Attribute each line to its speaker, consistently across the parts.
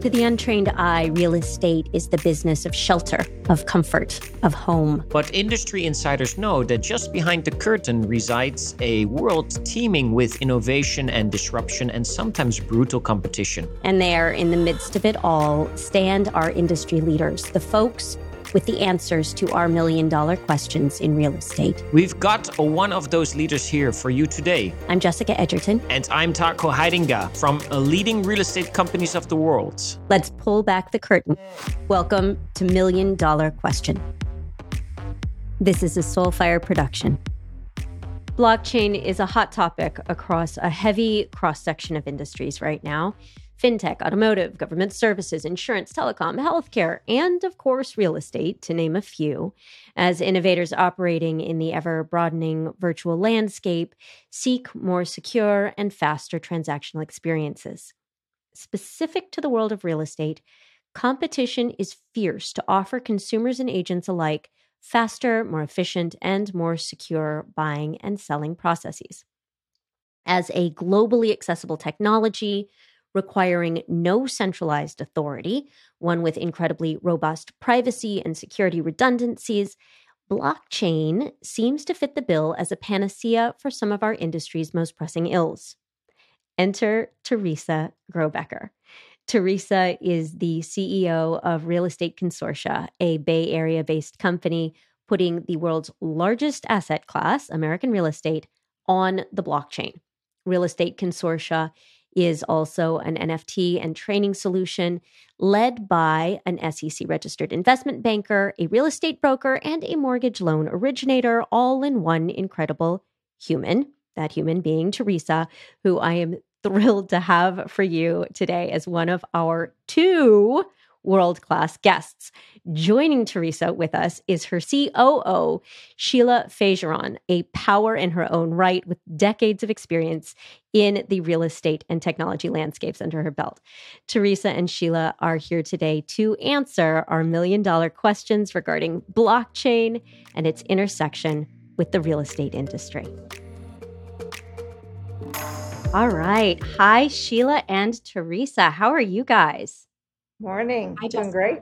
Speaker 1: To the untrained eye, real estate is the business of shelter, of comfort, of home.
Speaker 2: But industry insiders know that just behind the curtain resides a world teeming with innovation and disruption and sometimes brutal competition.
Speaker 1: And there, in the midst of it all, stand our industry leaders, the folks with the answers to our million dollar questions in real estate.
Speaker 2: We've got one of those leaders here for you today.
Speaker 1: I'm Jessica Edgerton.
Speaker 2: And I'm Taco Heidinga from leading real estate companies of the world.
Speaker 1: Let's pull back the curtain. Welcome to Million Dollar Question. This is a Soulfire production. Blockchain is a hot topic across a heavy cross section of industries right now fintech, automotive, government services, insurance, telecom, healthcare, and of course, real estate, to name a few, as innovators operating in the ever broadening virtual landscape seek more secure and faster transactional experiences. Specific to the world of real estate, competition is fierce to offer consumers and agents alike faster, more efficient, and more secure buying and selling processes. As a globally accessible technology, requiring no centralized authority, one with incredibly robust privacy and security redundancies, blockchain seems to fit the bill as a panacea for some of our industry's most pressing ills. Enter Teresa Grobecker. Teresa is the CEO of Real Estate Consortia, a Bay Area based company putting the world's largest asset class, American real estate, on the blockchain. Real Estate Consortia is also an NFT and training solution led by an SEC registered investment banker, a real estate broker, and a mortgage loan originator, all in one incredible human. That human being Teresa, who I am thrilled to have for you today as one of our two world class guests. Joining Teresa with us is her COO, Sheila Fejeran, a power in her own right with decades of experience in the real estate and technology landscapes under her belt. Teresa and Sheila are here today to answer our million dollar questions regarding blockchain and its intersection with the real estate industry. All right. Hi, Sheila and Teresa. How are you guys?
Speaker 3: Morning. Hi, Doing great.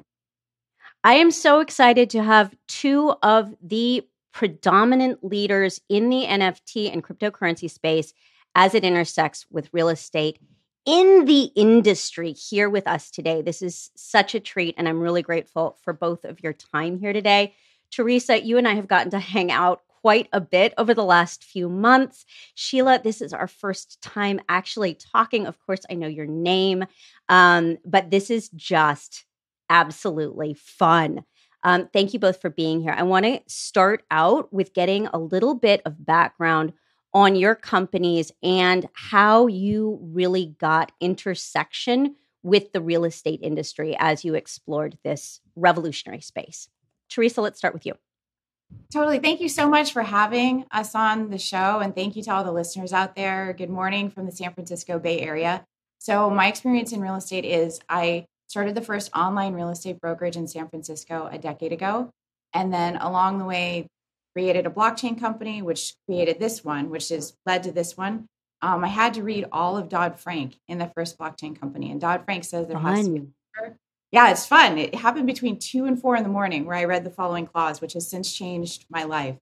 Speaker 1: I am so excited to have two of the predominant leaders in the NFT and cryptocurrency space as it intersects with real estate in the industry here with us today. This is such a treat, and I'm really grateful for both of your time here today. Teresa, you and I have gotten to hang out quite a bit over the last few months. Sheila, this is our first time actually talking. Of course, I know your name, um, but this is just absolutely fun. Um, thank you both for being here. I want to start out with getting a little bit of background on your companies and how you really got intersection with the real estate industry as you explored this revolutionary space. Teresa, let's start with you.
Speaker 3: Totally. Thank you so much for having us on the show. And thank you to all the listeners out there. Good morning from the San Francisco Bay Area. So, my experience in real estate is I started the first online real estate brokerage in San Francisco a decade ago. And then along the way, created a blockchain company, which created this one, which has led to this one. Um, I had to read all of Dodd Frank in the first blockchain company. And Dodd Frank says there Fun. has to be yeah, it's fun. It happened between two and four in the morning where I read the following clause, which has since changed my life.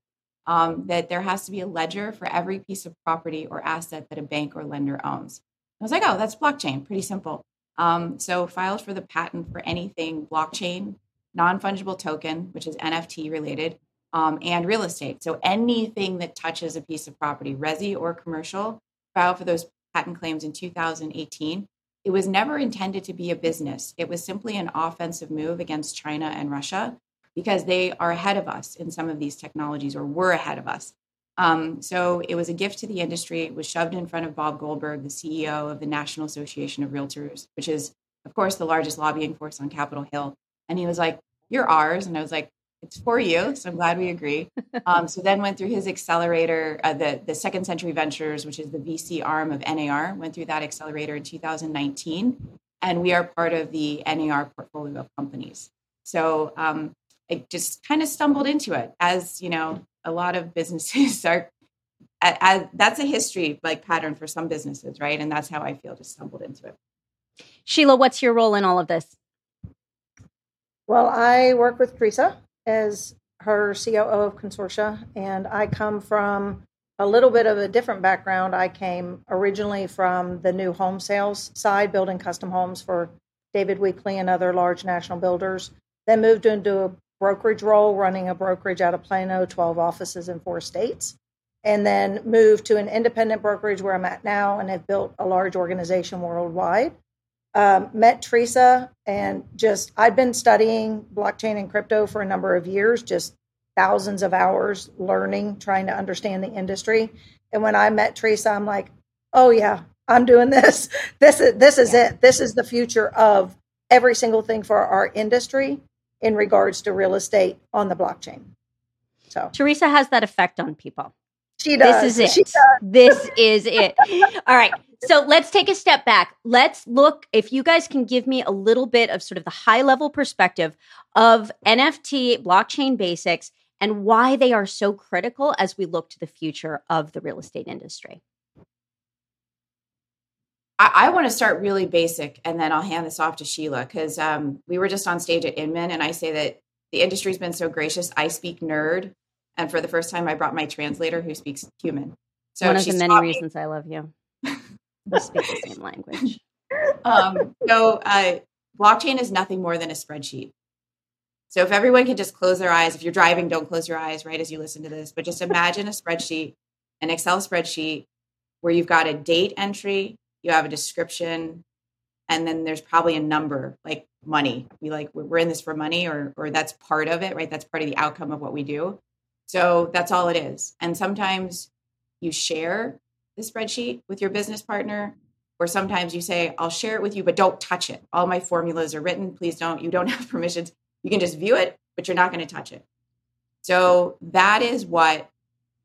Speaker 3: Um, that there has to be a ledger for every piece of property or asset that a bank or lender owns. I was like, oh, that's blockchain, pretty simple. Um, so filed for the patent for anything blockchain, non-fungible token, which is NFT related, um, and real estate. So anything that touches a piece of property, resi or commercial, filed for those patent claims in 2018 it was never intended to be a business. It was simply an offensive move against China and Russia because they are ahead of us in some of these technologies or were ahead of us. Um, so it was a gift to the industry. It was shoved in front of Bob Goldberg, the CEO of the National Association of Realtors, which is, of course, the largest lobbying force on Capitol Hill. And he was like, You're ours. And I was like, it's for you. So I'm glad we agree. Um, so then went through his accelerator, uh, the, the Second Century Ventures, which is the VC arm of NAR, went through that accelerator in 2019. And we are part of the NAR portfolio of companies. So um, I just kind of stumbled into it as, you know, a lot of businesses are, as, that's a history like pattern for some businesses, right? And that's how I feel just stumbled into it.
Speaker 4: Sheila, what's your role in all of this?
Speaker 5: Well, I work with Teresa as her COO of Consortia, and I come from a little bit of a different background. I came originally from the new home sales side, building custom homes for David Weekley and other large national builders. Then moved into a brokerage role, running a brokerage out of Plano, 12 offices in four states. And then moved to an independent brokerage where I'm at now and have built a large organization worldwide. Um, met Teresa and just, I'd been studying blockchain and crypto for a number of years, just thousands of hours learning, trying to understand the industry. And when I met Teresa, I'm like, oh yeah, I'm doing this. This is this is yeah. it. This is the future of every single thing for our industry in regards to real estate on the blockchain. So
Speaker 4: Teresa has that effect on people.
Speaker 5: She does.
Speaker 4: This is it. This is it. All right. So let's take a step back. Let's look if you guys can give me a little bit of sort of the high level perspective of NFT blockchain basics and why they are so critical as we look to the future of the real estate industry.
Speaker 3: I, I want to start really basic and then I'll hand this off to Sheila because um, we were just on stage at Inman and I say that the industry's been so gracious. I speak nerd. And for the first time, I brought my translator who speaks human.
Speaker 4: So one of the many reasons I love you. we speak the same language.
Speaker 3: Um, so uh, blockchain is nothing more than a spreadsheet. So if everyone can just close their eyes, if you're driving, don't close your eyes right as you listen to this, but just imagine a spreadsheet, an Excel spreadsheet where you've got a date entry, you have a description, and then there's probably a number like money. We like we're in this for money or or that's part of it, right? That's part of the outcome of what we do. So that's all it is. And sometimes you share the spreadsheet with your business partner or sometimes you say I'll share it with you but don't touch it. All my formulas are written, please don't. You don't have permissions. You can just view it, but you're not going to touch it. So that is what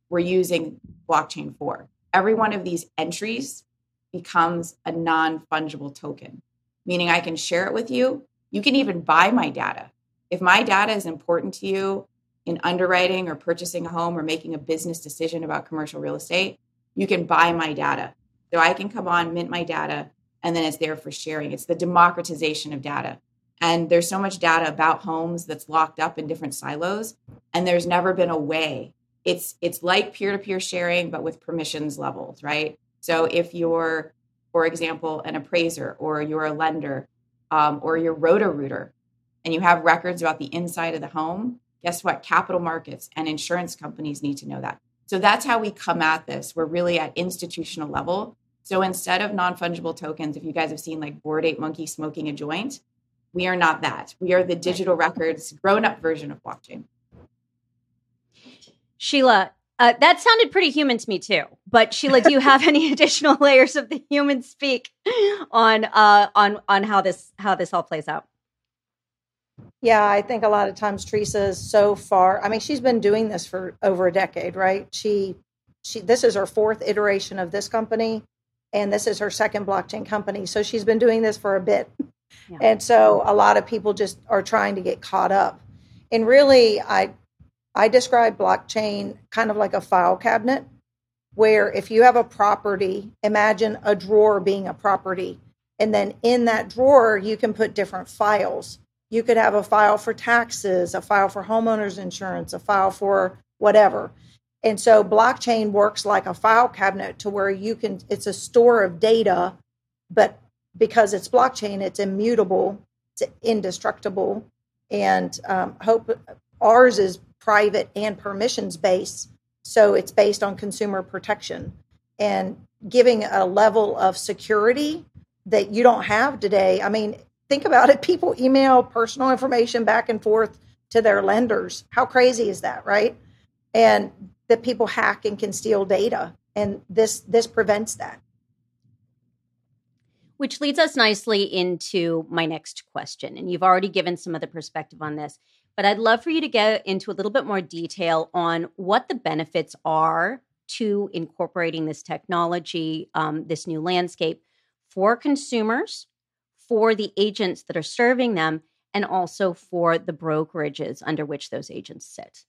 Speaker 3: we're using blockchain for. Every one of these entries becomes a non fungible token, meaning I can share it with you. You can even buy my data. If my data is important to you in underwriting or purchasing a home or making a business decision about commercial real estate, you can buy my data. So I can come on, mint my data, and then it's there for sharing. It's the democratization of data. And there's so much data about homes that's locked up in different silos, and there's never been a way. It's it's like peer-to-peer sharing, but with permissions levels, right? So if you're, for example, an appraiser or you're a lender um, or you're Roto-Rooter, and you have records about the inside of the home, guess what? Capital markets and insurance companies need to know that. So that's how we come at this. We're really at institutional level. So instead of non fungible tokens, if you guys have seen like Bored Ape Monkey smoking a joint, we are not that. We are the digital records grown up version of blockchain.
Speaker 4: Sheila, uh, that sounded pretty human to me too. But Sheila, do you have any additional layers of the human speak on uh, on on how this how this all plays out?
Speaker 5: Yeah, I think a lot of times Teresa is so far. I mean, she's been doing this for over a decade, right? She she this is her fourth iteration of this company, and this is her second blockchain company. So she's been doing this for a bit. Yeah. And so a lot of people just are trying to get caught up. And really, I I describe blockchain kind of like a file cabinet where if you have a property, imagine a drawer being a property. And then in that drawer, you can put different files. You could have a file for taxes, a file for homeowners insurance, a file for whatever. And so blockchain works like a file cabinet to where you can, it's a store of data, but because it's blockchain, it's immutable, it's indestructible. And um, hope ours is private and permissions based. So it's based on consumer protection and giving a level of security that you don't have today. I mean, think about it. People email personal information back and forth to their lenders. How crazy is that, right? And that people hack and can steal data. And this this prevents that.
Speaker 4: Which leads us nicely into my next question. And you've already given some of the perspective on this, but I'd love for you to get into a little bit more detail on what the benefits are to incorporating this technology, um, this new landscape for consumers, for the agents that are serving them, and also for the brokerages under which those agents sit.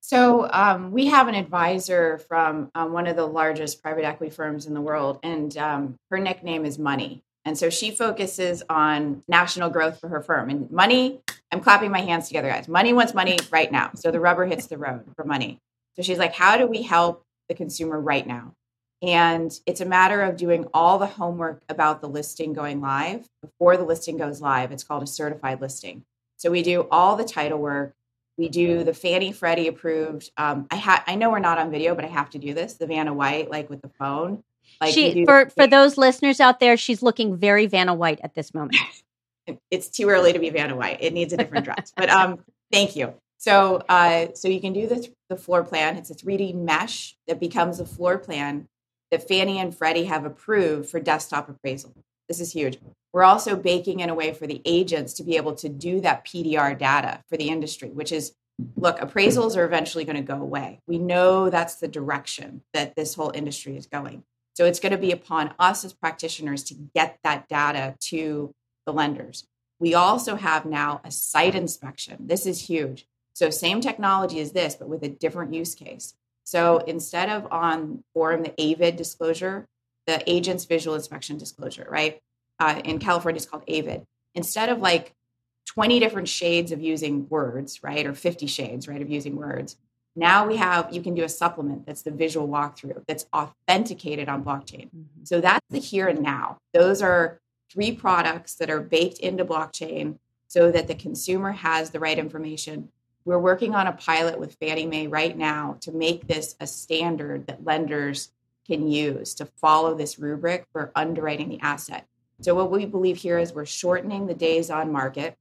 Speaker 3: So um, we have an advisor from um, one of the largest private equity firms in the world, and um, her nickname is Money. And so she focuses on national growth for her firm. And money, I'm clapping my hands together, guys. Money wants money right now. So the rubber hits the road for money. So she's like, how do we help the consumer right now? And it's a matter of doing all the homework about the listing going live before the listing goes live. It's called a certified listing. So we do all the title work, we do the Fannie Freddie approved. Um, I ha- I know we're not on video, but I have to do this. The Vanna White, like with the phone. Like
Speaker 4: she for for those listeners out there, she's looking very Vanna White at this moment.
Speaker 3: it's too early to be Vanna White. It needs a different dress. But um, thank you. So uh, so you can do the the floor plan. It's a 3D mesh that becomes a floor plan that Fannie and Freddie have approved for desktop appraisal. This is huge. We're also baking in a way for the agents to be able to do that PDR data for the industry, which is look, appraisals are eventually going to go away. We know that's the direction that this whole industry is going. So it's going to be upon us as practitioners to get that data to the lenders. We also have now a site inspection. This is huge. So, same technology as this, but with a different use case. So, instead of on form the AVID disclosure, the agent's visual inspection disclosure, right? uh, in California it's called AVID. Instead of like 20 different shades of using words, right, or 50 shades, right, of using words, now we have you can do a supplement that's the visual walkthrough that's authenticated on blockchain. Mm-hmm. So that's the here and now. Those are three products that are baked into blockchain so that the consumer has the right information. We're working on a pilot with Fannie Mae right now to make this a standard that lenders can use to follow this rubric for underwriting the asset. So, what we believe here is we're shortening the days on market,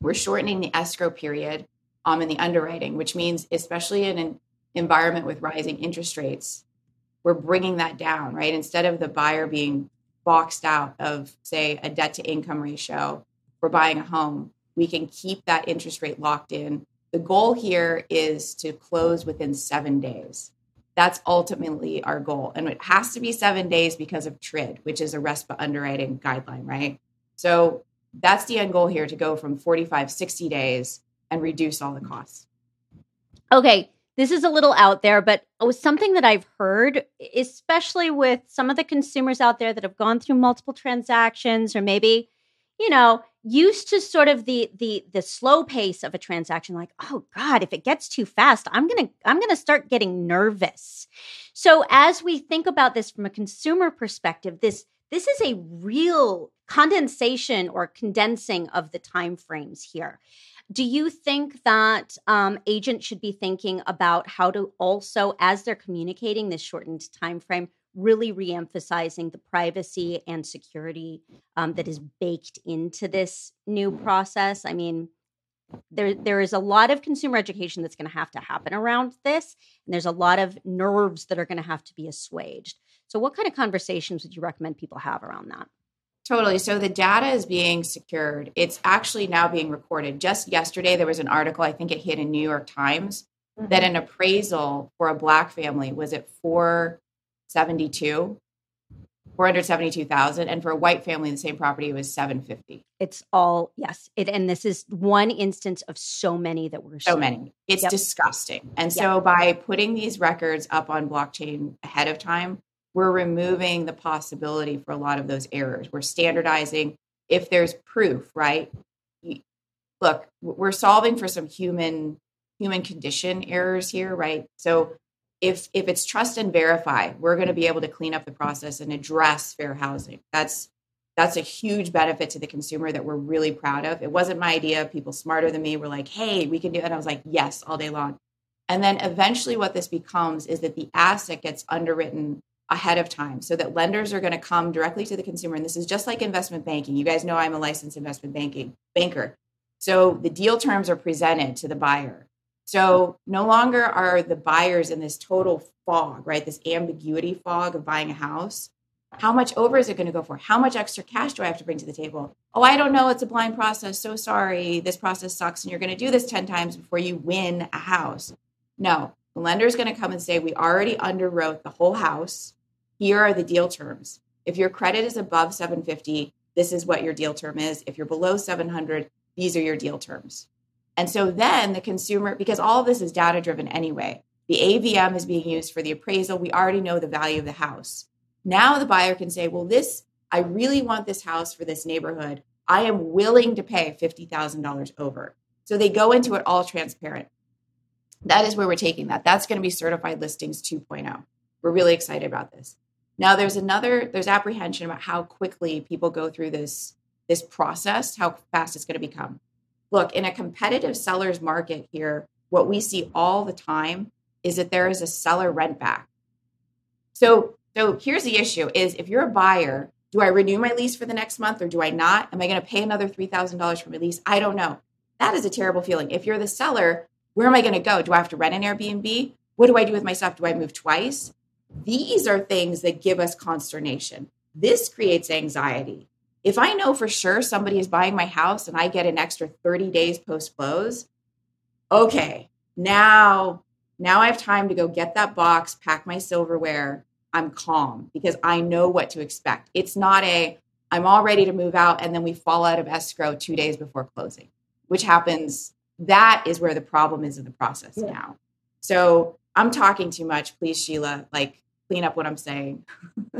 Speaker 3: we're shortening the escrow period um, in the underwriting, which means, especially in an environment with rising interest rates, we're bringing that down, right? Instead of the buyer being boxed out of, say, a debt to income ratio for buying a home, we can keep that interest rate locked in. The goal here is to close within seven days. That's ultimately our goal. And it has to be seven days because of TRID, which is a RESPA underwriting guideline, right? So that's the end goal here to go from 45, 60 days and reduce all the costs.
Speaker 4: Okay. This is a little out there, but it something that I've heard, especially with some of the consumers out there that have gone through multiple transactions or maybe, you know, used to sort of the the the slow pace of a transaction like oh god if it gets too fast i'm going to i'm going to start getting nervous. So as we think about this from a consumer perspective this this is a real condensation or condensing of the time frames here. Do you think that um, agents should be thinking about how to also as they're communicating this shortened time frame really reemphasizing the privacy and security um, that is baked into this new process. I mean, there there is a lot of consumer education that's going to have to happen around this, and there's a lot of nerves that are going to have to be assuaged. So, what kind of conversations would you recommend people have around that?
Speaker 3: Totally. So the data is being secured. It's actually now being recorded. Just yesterday, there was an article, I think it hit in New York Times, mm-hmm. that an appraisal for a black family was at four 72 472,000 and for a white family in the same property it was 750.
Speaker 4: It's all yes. It and this is one instance of so many that we're
Speaker 3: so seeing. many. It's yep. disgusting. And yep. so by putting these records up on blockchain ahead of time, we're removing the possibility for a lot of those errors. We're standardizing if there's proof, right? Look, we're solving for some human human condition errors here, right? So if if it's trust and verify, we're going to be able to clean up the process and address fair housing. That's that's a huge benefit to the consumer that we're really proud of. It wasn't my idea. People smarter than me were like, "Hey, we can do it." And I was like, "Yes, all day long." And then eventually what this becomes is that the asset gets underwritten ahead of time so that lenders are going to come directly to the consumer and this is just like investment banking. You guys know I'm a licensed investment banking banker. So the deal terms are presented to the buyer so no longer are the buyers in this total fog, right? This ambiguity fog of buying a house. How much over is it going to go for? How much extra cash do I have to bring to the table? Oh, I don't know. It's a blind process. So sorry. This process sucks. And you're going to do this 10 times before you win a house. No, the lender is going to come and say, We already underwrote the whole house. Here are the deal terms. If your credit is above 750, this is what your deal term is. If you're below 700, these are your deal terms. And so then the consumer, because all of this is data driven anyway, the AVM is being used for the appraisal. We already know the value of the house. Now the buyer can say, well, this, I really want this house for this neighborhood. I am willing to pay $50,000 over. So they go into it all transparent. That is where we're taking that. That's going to be certified listings 2.0. We're really excited about this. Now there's another there's apprehension about how quickly people go through this this process, how fast it's going to become. Look, in a competitive seller's market here, what we see all the time is that there is a seller rent back. So so here's the issue is if you're a buyer, do I renew my lease for the next month or do I not? Am I going to pay another $3,000 for my lease? I don't know. That is a terrible feeling. If you're the seller, where am I going to go? Do I have to rent an Airbnb? What do I do with my stuff? Do I move twice? These are things that give us consternation. This creates anxiety. If I know for sure somebody is buying my house and I get an extra 30 days post close, okay, now now I have time to go get that box, pack my silverware. I'm calm because I know what to expect. It's not a I'm all ready to move out and then we fall out of escrow 2 days before closing, which happens that is where the problem is in the process yeah. now. So I'm talking too much. Please, Sheila, like clean up what I'm saying.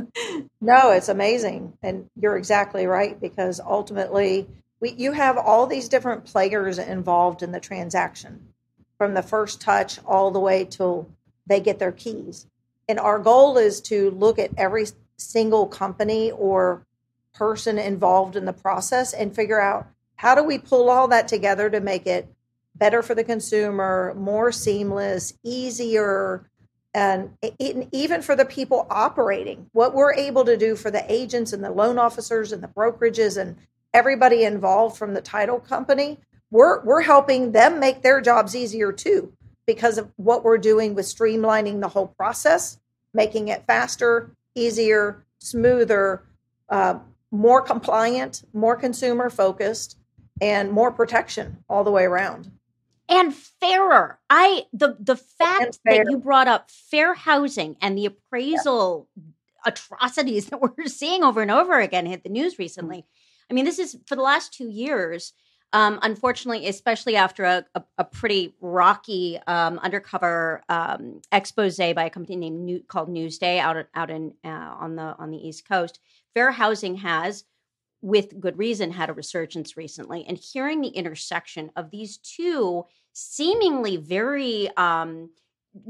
Speaker 5: no, it's amazing. And you're exactly right because ultimately we, you have all these different players involved in the transaction from the first touch all the way till they get their keys. And our goal is to look at every single company or person involved in the process and figure out how do we pull all that together to make it better for the consumer, more seamless, easier, and even for the people operating. What we're able to do for the agents and the loan officers and the brokerages and everybody involved from the title company, we're we're helping them make their jobs easier too because of what we're doing with streamlining the whole process, making it faster, easier, smoother, uh, more compliant, more consumer focused, and more protection all the way around
Speaker 4: and fairer. I the the fact that you brought up fair housing and the appraisal yeah. atrocities that we're seeing over and over again hit the news recently. I mean, this is for the last two years. Um, unfortunately, especially after a, a, a pretty rocky um, undercover um, expose by a company named New, called Newsday out out in uh, on the on the East Coast, fair housing has with good reason, had a resurgence recently. And hearing the intersection of these two seemingly very um,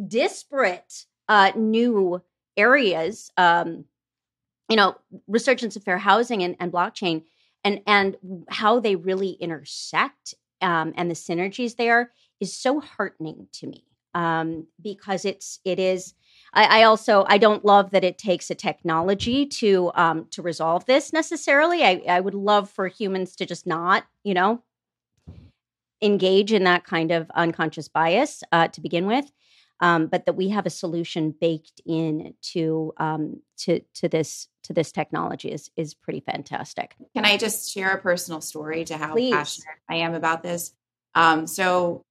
Speaker 4: disparate uh, new areas, um, you know, resurgence of fair housing and, and blockchain, and and how they really intersect um, and the synergies there is so heartening to me um, because it's it is I, I, also I don't love that it takes a technology to um, to resolve this necessarily. I, I would love for humans to just not, you know, engage in that kind of unconscious bias uh, to begin with. Um, but that we have a solution baked in to um, to to this to this technology is is pretty fantastic.
Speaker 3: Can I just share a personal story to how Please. passionate I am about this? Um, so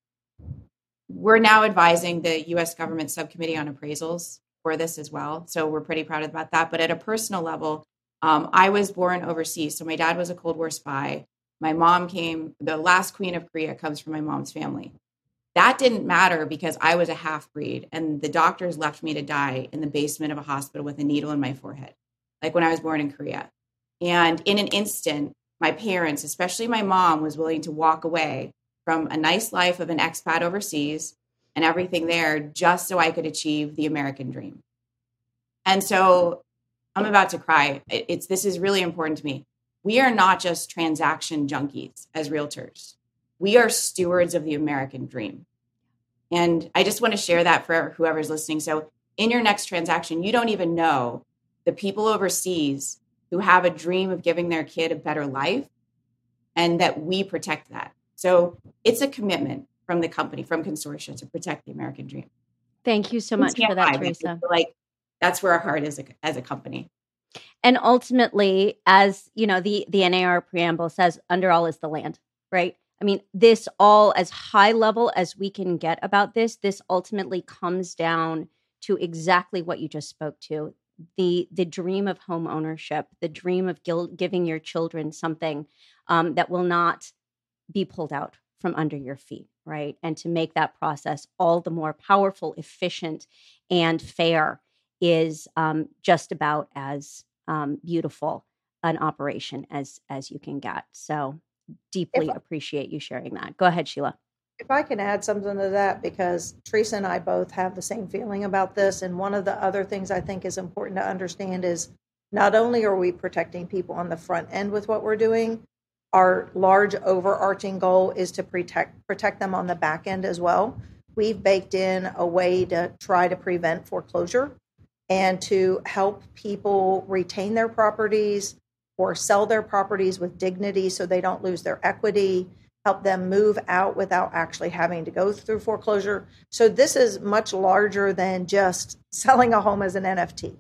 Speaker 3: we're now advising the U.S. government subcommittee on appraisals for this as well. So we're pretty proud about that. But at a personal level, um, I was born overseas. So my dad was a Cold War spy. My mom came, the last queen of Korea comes from my mom's family. That didn't matter because I was a half breed and the doctors left me to die in the basement of a hospital with a needle in my forehead, like when I was born in Korea. And in an instant, my parents, especially my mom, was willing to walk away from a nice life of an expat overseas and everything there just so I could achieve the American dream. And so I'm about to cry. It's this is really important to me. We are not just transaction junkies as realtors. We are stewards of the American dream. And I just want to share that for whoever's listening. So, in your next transaction, you don't even know the people overseas who have a dream of giving their kid a better life and that we protect that. So it's a commitment from the company, from consortia to protect the American dream.
Speaker 4: Thank you so much for that, Teresa.
Speaker 3: Like that's where our heart is as a company.
Speaker 4: And ultimately, as you know, the the NAR preamble says, under all is the land, right? I mean, this all as high level as we can get about this, this ultimately comes down to exactly what you just spoke to the the dream of home ownership, the dream of giving your children something um, that will not be pulled out from under your feet, right? And to make that process all the more powerful, efficient, and fair is um, just about as um, beautiful an operation as as you can get. So deeply appreciate you sharing that. Go ahead, Sheila.
Speaker 5: If I can add something to that, because Teresa and I both have the same feeling about this. And one of the other things I think is important to understand is not only are we protecting people on the front end with what we're doing, our large overarching goal is to protect protect them on the back end as well. We've baked in a way to try to prevent foreclosure and to help people retain their properties or sell their properties with dignity so they don't lose their equity help them move out without actually having to go through foreclosure. So this is much larger than just selling a home as an NFT.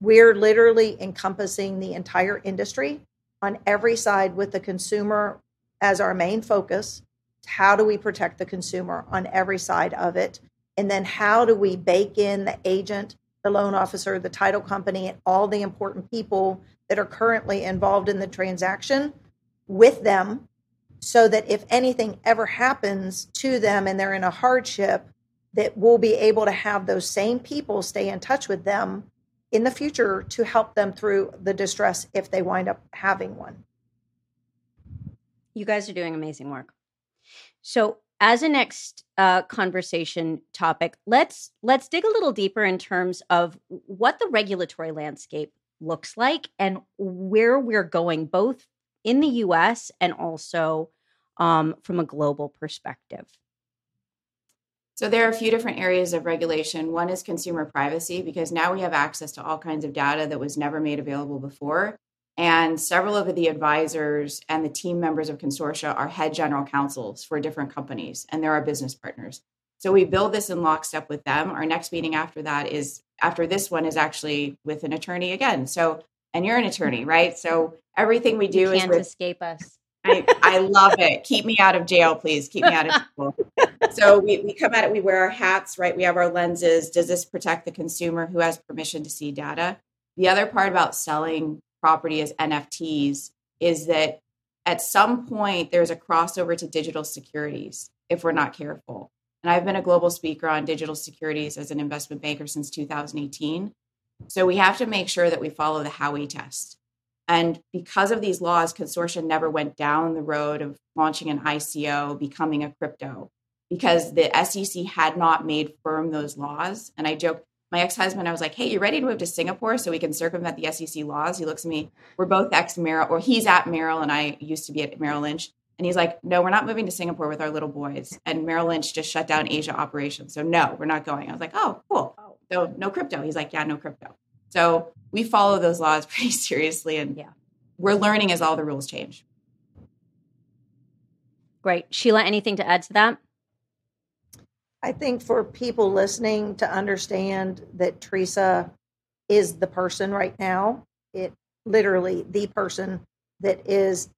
Speaker 5: We're literally encompassing the entire industry on every side with the consumer as our main focus. How do we protect the consumer on every side of it? And then how do we bake in the agent, the loan officer, the title company, and all the important people that are currently involved in the transaction with them so that if anything ever happens to them and they're in a hardship, that we'll be able to have those same people stay in touch with them in the future to help them through the distress if they wind up having one.
Speaker 4: You guys are doing amazing work. So, as a next uh, conversation topic, let's let's dig a little deeper in terms of what the regulatory landscape looks like and where we're going, both in the US and also um, from a global perspective?
Speaker 3: So there are a few different areas of regulation. One is consumer privacy because now we have access to all kinds of data that was never made available before. And several of the advisors and the team members of consortia are head general counsels for different companies, and they're our business partners. So we build this in lockstep with them. Our next meeting after that is after this one is actually with an attorney again. So and you're an attorney, right? So everything we do
Speaker 4: you
Speaker 3: can't is
Speaker 4: with, escape us.
Speaker 3: I, I love it. Keep me out of jail, please. Keep me out of jail. so we, we come at it, we wear our hats, right? We have our lenses. Does this protect the consumer who has permission to see data? The other part about selling property as NFTs is that at some point there's a crossover to digital securities if we're not careful. And I've been a global speaker on digital securities as an investment banker since 2018. So we have to make sure that we follow the Howey test. And because of these laws, consortia never went down the road of launching an ICO, becoming a crypto, because the SEC had not made firm those laws. And I joke, my ex-husband, I was like, "Hey, you ready to move to Singapore so we can circumvent the SEC laws?" He looks at me. We're both ex Merrill, or he's at Merrill, and I used to be at Merrill Lynch. And he's like, "No, we're not moving to Singapore with our little boys." And Merrill Lynch just shut down Asia operations, so no, we're not going. I was like, "Oh, cool. So no crypto." He's like, "Yeah, no crypto." So we follow those laws pretty seriously, and yeah, we're learning as all the rules change.
Speaker 4: Great, Sheila. Anything to add to that?
Speaker 5: I think for people listening to understand that Teresa is the person right now, it literally the person that is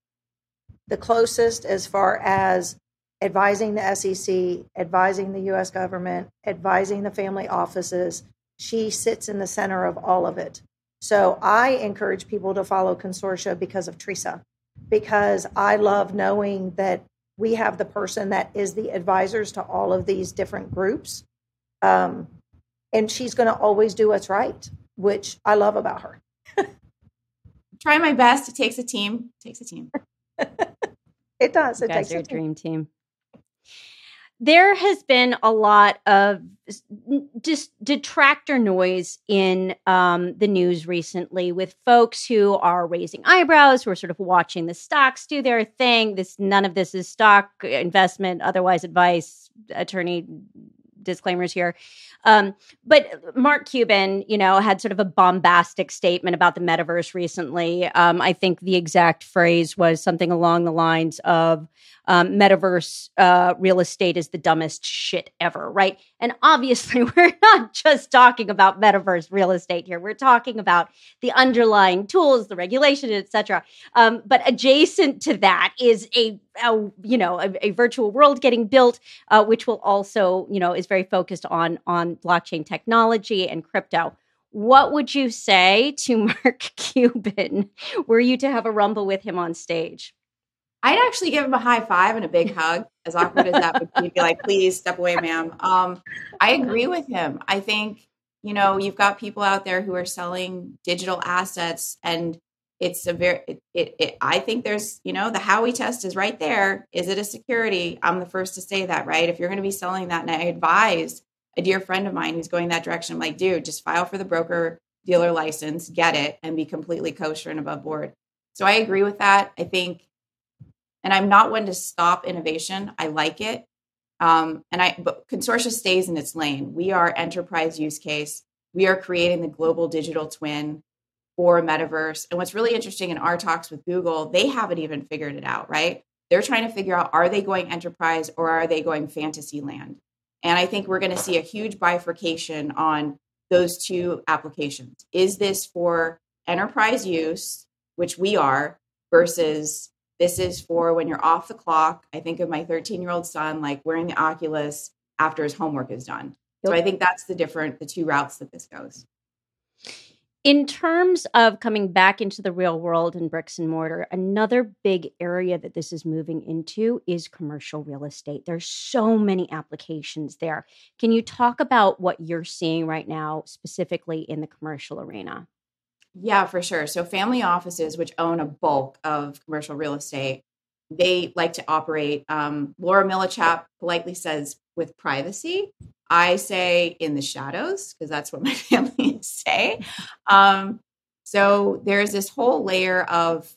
Speaker 5: the closest as far as advising the SEC, advising the US government, advising the family offices, she sits in the center of all of it. So I encourage people to follow Consortia because of Teresa, because I love knowing that we have the person that is the advisors to all of these different groups. Um, and she's going to always do what's right, which I love about her.
Speaker 3: Try my best. It takes a team. It takes a team.
Speaker 5: it does.
Speaker 4: It
Speaker 5: you guys
Speaker 4: takes a dream team there has been a lot of just detractor noise in um, the news recently with folks who are raising eyebrows, who are sort of watching the stocks do their thing. This none of this is stock investment, otherwise advice, attorney disclaimers here. Um, but Mark Cuban, you know, had sort of a bombastic statement about the metaverse recently. Um, I think the exact phrase was something along the lines of um, metaverse uh, real estate is the dumbest shit ever, right? And obviously, we're not just talking about metaverse real estate here. We're talking about the underlying tools, the regulation, etc. Um, but adjacent to that is a, a you know a, a, virtual world getting built, uh, which will also you know is very focused on on blockchain technology and crypto. What would you say to Mark Cuban were you to have a rumble with him on stage?
Speaker 3: I'd actually give him a high five and a big hug. As awkward as that would be, like, please step away, ma'am. Um, I agree with him. I think, you know, you've got people out there who are selling digital assets and it's a very it, it, it, i think there's you know the howey test is right there is it a security i'm the first to say that right if you're going to be selling that and i advise a dear friend of mine who's going that direction i'm like dude just file for the broker dealer license get it and be completely kosher and above board so i agree with that i think and I'm not one to stop innovation. I like it. Um, and I, but Consortia stays in its lane. We are enterprise use case. We are creating the global digital twin for metaverse. And what's really interesting in our talks with Google, they haven't even figured it out, right? They're trying to figure out are they going enterprise or are they going fantasy land? And I think we're going to see a huge bifurcation on those two applications. Is this for enterprise use, which we are, versus this is for when you're off the clock. I think of my 13 year old son like wearing the Oculus after his homework is done. So I think that's the different, the two routes that this goes.
Speaker 4: In terms of coming back into the real world and bricks and mortar, another big area that this is moving into is commercial real estate. There's so many applications there. Can you talk about what you're seeing right now, specifically in the commercial arena?
Speaker 3: Yeah, for sure. So family offices, which own a bulk of commercial real estate, they like to operate. Um, Laura Millichap politely says with privacy. I say in the shadows because that's what my family say. Um, so there's this whole layer of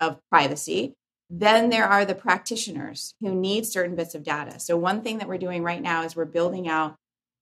Speaker 3: of privacy. Then there are the practitioners who need certain bits of data. So one thing that we're doing right now is we're building out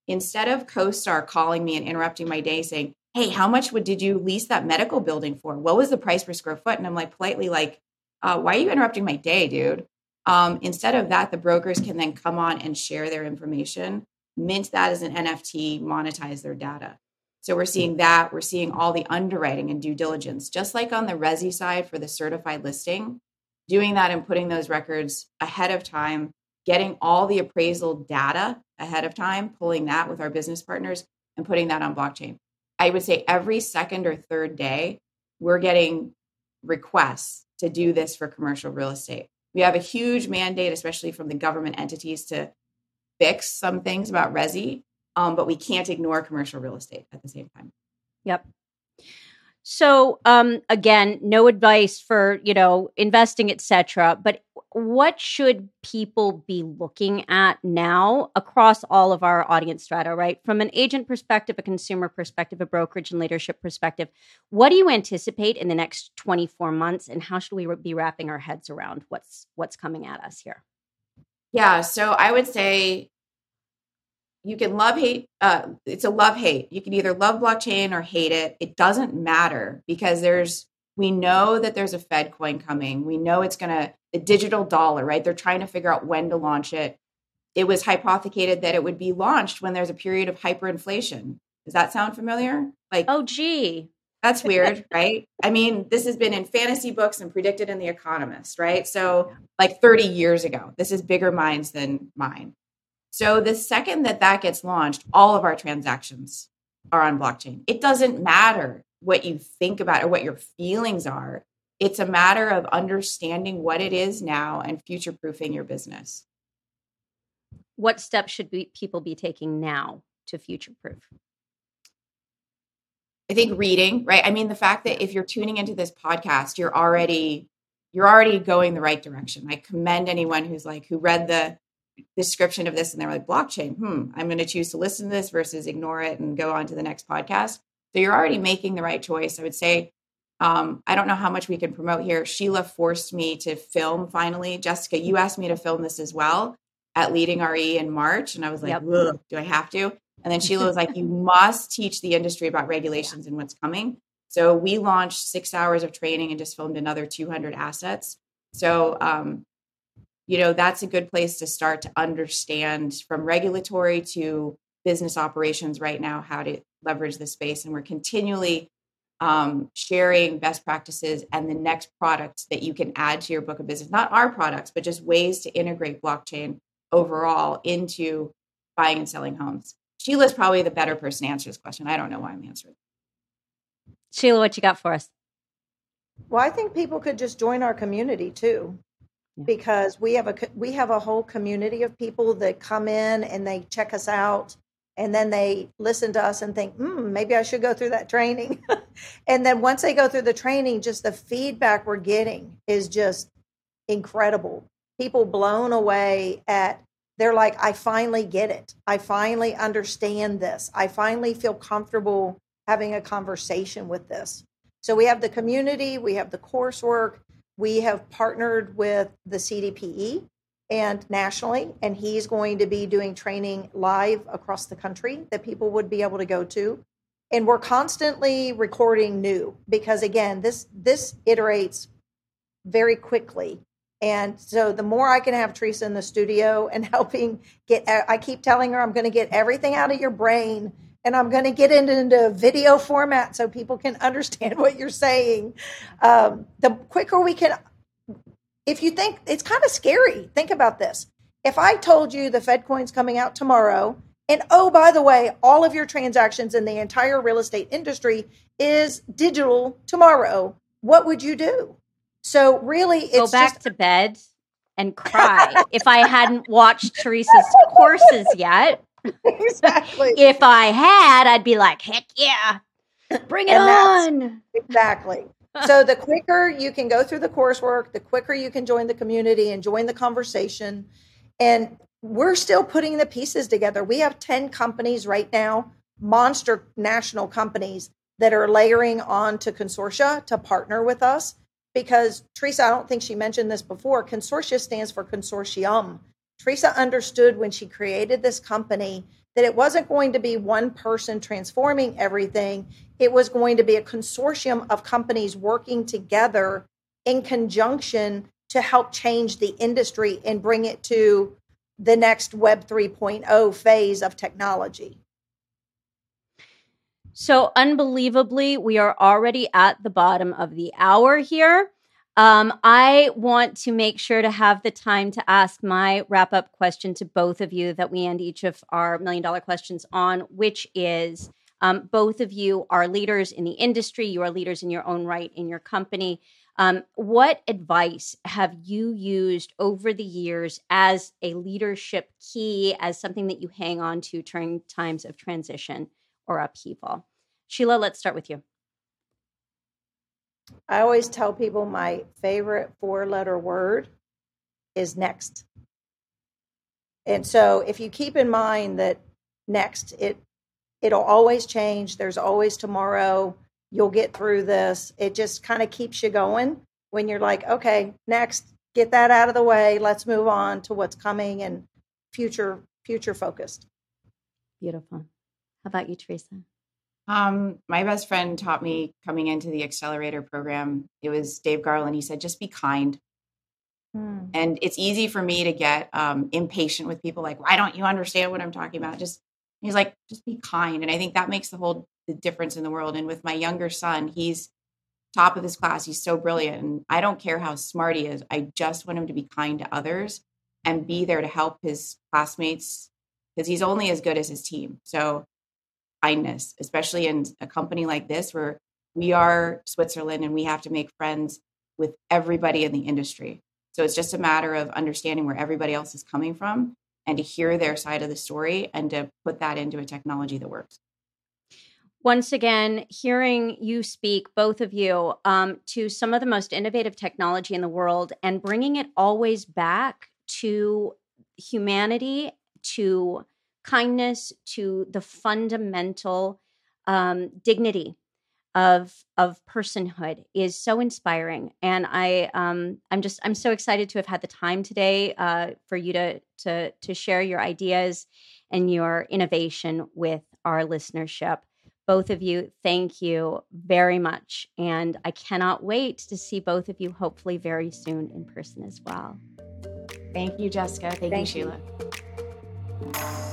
Speaker 3: instead of CoStar calling me and interrupting my day saying, hey, how much would did you lease that medical building for? What was the price per square foot? And I'm like politely like, uh, why are you interrupting my day, dude? Um, instead of that, the brokers can then come on and share their information, mint that as an NFT, monetize their data. So we're seeing that. We're seeing all the underwriting and due diligence, just like on the Resi side for the certified listing, doing that and putting those records ahead of time, getting all the appraisal data ahead of time, pulling that with our business partners and putting that on blockchain. I would say every second or third day, we're getting requests to do this for commercial real estate. We have a huge mandate, especially from the government entities, to fix some things about Resi, um, but we can't ignore commercial real estate at the same time.
Speaker 4: Yep. So um, again, no advice for you know investing, etc. But what should people be looking at now across all of our audience strata? Right, from an agent perspective, a consumer perspective, a brokerage and leadership perspective, what do you anticipate in the next twenty four months, and how should we be wrapping our heads around what's what's coming at us here?
Speaker 3: Yeah, so I would say you can love hate uh, it's a love hate you can either love blockchain or hate it it doesn't matter because there's we know that there's a fed coin coming. We know it's going to the digital dollar right? They're trying to figure out when to launch it. It was hypothecated that it would be launched when there's a period of hyperinflation. Does that sound familiar?
Speaker 4: Like oh gee.
Speaker 3: that's weird right? I mean this has been in fantasy books and predicted in the economist right? So like 30 years ago this is bigger minds than mine. So the second that that gets launched, all of our transactions are on blockchain. It doesn't matter what you think about or what your feelings are. It's a matter of understanding what it is now and future proofing your business.
Speaker 4: What steps should we, people be taking now to future proof?
Speaker 3: I think reading, right? I mean, the fact that if you're tuning into this podcast, you're already you're already going the right direction. I commend anyone who's like who read the description of this and they're like blockchain hmm i'm going to choose to listen to this versus ignore it and go on to the next podcast so you're already making the right choice i would say. Um, i don't know how much we can promote here. Sheila forced me to film finally. Jessica you asked me to film this as well at leading re in march and i was like yep. do i have to? And then sheila was like you must teach the industry about regulations and what's coming. So we launched six hours of training and just filmed another 200 assets. So um, you know that's a good place to start to understand from regulatory to business operations right now how to leverage the space and we're continually um, sharing best practices and the next products that you can add to your book of business. Not our products but just ways to integrate blockchain overall into buying and selling homes. Sheila's probably the better person to answer this question. I don't know why i'm answering.
Speaker 4: Sheila what you got for us?
Speaker 5: Well i think people could just join our community too because we have a we have a whole community of people that come in and they check us out and then they listen to us and think, hmm, maybe I should go through that training. and then once they go through the training, just the feedback we're getting is just incredible. People blown away at they're like, I finally get it. I finally understand this. I finally feel comfortable having a conversation with this. So we have the community, we have the coursework, we have partnered with the CDPE and nationally, and he's going to be doing training live across the country that people would be able to go to. And we're constantly recording new because again, this this iterates very quickly. And so the more I can have Teresa in the studio and helping get I keep telling her I'm going to get everything out of your brain and I'm going to get it into video format so people can understand what you're saying. Um, the quicker we can if you think it's kind of scary, think about this. If I told you the Fed coin's coming out tomorrow, and oh, by the way, all of your transactions in the entire real estate industry is digital tomorrow, what would you do? So really, it's
Speaker 4: go back
Speaker 5: just-
Speaker 4: to bed and cry if I hadn't watched Teresa's courses yet.
Speaker 5: Exactly.
Speaker 4: if I had, I'd be like, heck yeah, bring it on.
Speaker 5: Exactly so the quicker you can go through the coursework, the quicker you can join the community and join the conversation. And we're still putting the pieces together. We have 10 companies right now, monster national companies that are layering on to consortia to partner with us because Teresa, I don't think she mentioned this before. Consortia stands for consortium. Teresa understood when she created this company that it wasn't going to be one person transforming everything. It was going to be a consortium of companies working together in conjunction to help change the industry and bring it to the next Web 3.0 phase of technology.
Speaker 4: So, unbelievably, we are already at the bottom of the hour here. Um, I want to make sure to have the time to ask my wrap up question to both of you that we end each of our million dollar questions on, which is um, both of you are leaders in the industry, you are leaders in your own right in your company. Um, what advice have you used over the years as a leadership key, as something that you hang on to during times of transition or upheaval? Sheila, let's start with you.
Speaker 5: I always tell people my favorite four letter word is next. And so if you keep in mind that next it it'll always change, there's always tomorrow, you'll get through this. It just kind of keeps you going when you're like, okay, next, get that out of the way, let's move on to what's coming and future future focused.
Speaker 4: Beautiful. How about you, Teresa?
Speaker 3: Um, my best friend taught me coming into the accelerator program. It was Dave Garland. He said, just be kind. Hmm. And it's easy for me to get um, impatient with people like, why don't you understand what I'm talking about? Just, he's like, just be kind. And I think that makes the whole the difference in the world. And with my younger son, he's top of his class. He's so brilliant. And I don't care how smart he is. I just want him to be kind to others and be there to help his classmates because he's only as good as his team. So kindness, especially in a company like this where we are Switzerland and we have to make friends with everybody in the industry. So it's just a matter of understanding where everybody else is coming from and to hear their side of the story and to put that into a technology that works.
Speaker 4: Once again, hearing you speak, both of you, um, to some of the most innovative technology in the world and bringing it always back to humanity, to kindness to the fundamental um, dignity of of personhood is so inspiring. And i um i'm just i'm so excited to have had the time today uh, for you to to to share your ideas and your innovation with our listenership. Both of you thank you very much. And i cannot wait to see both of you hopefully very soon in person as well.
Speaker 3: Thank you jessica. Thank, thank you. Sheila.
Speaker 5: you.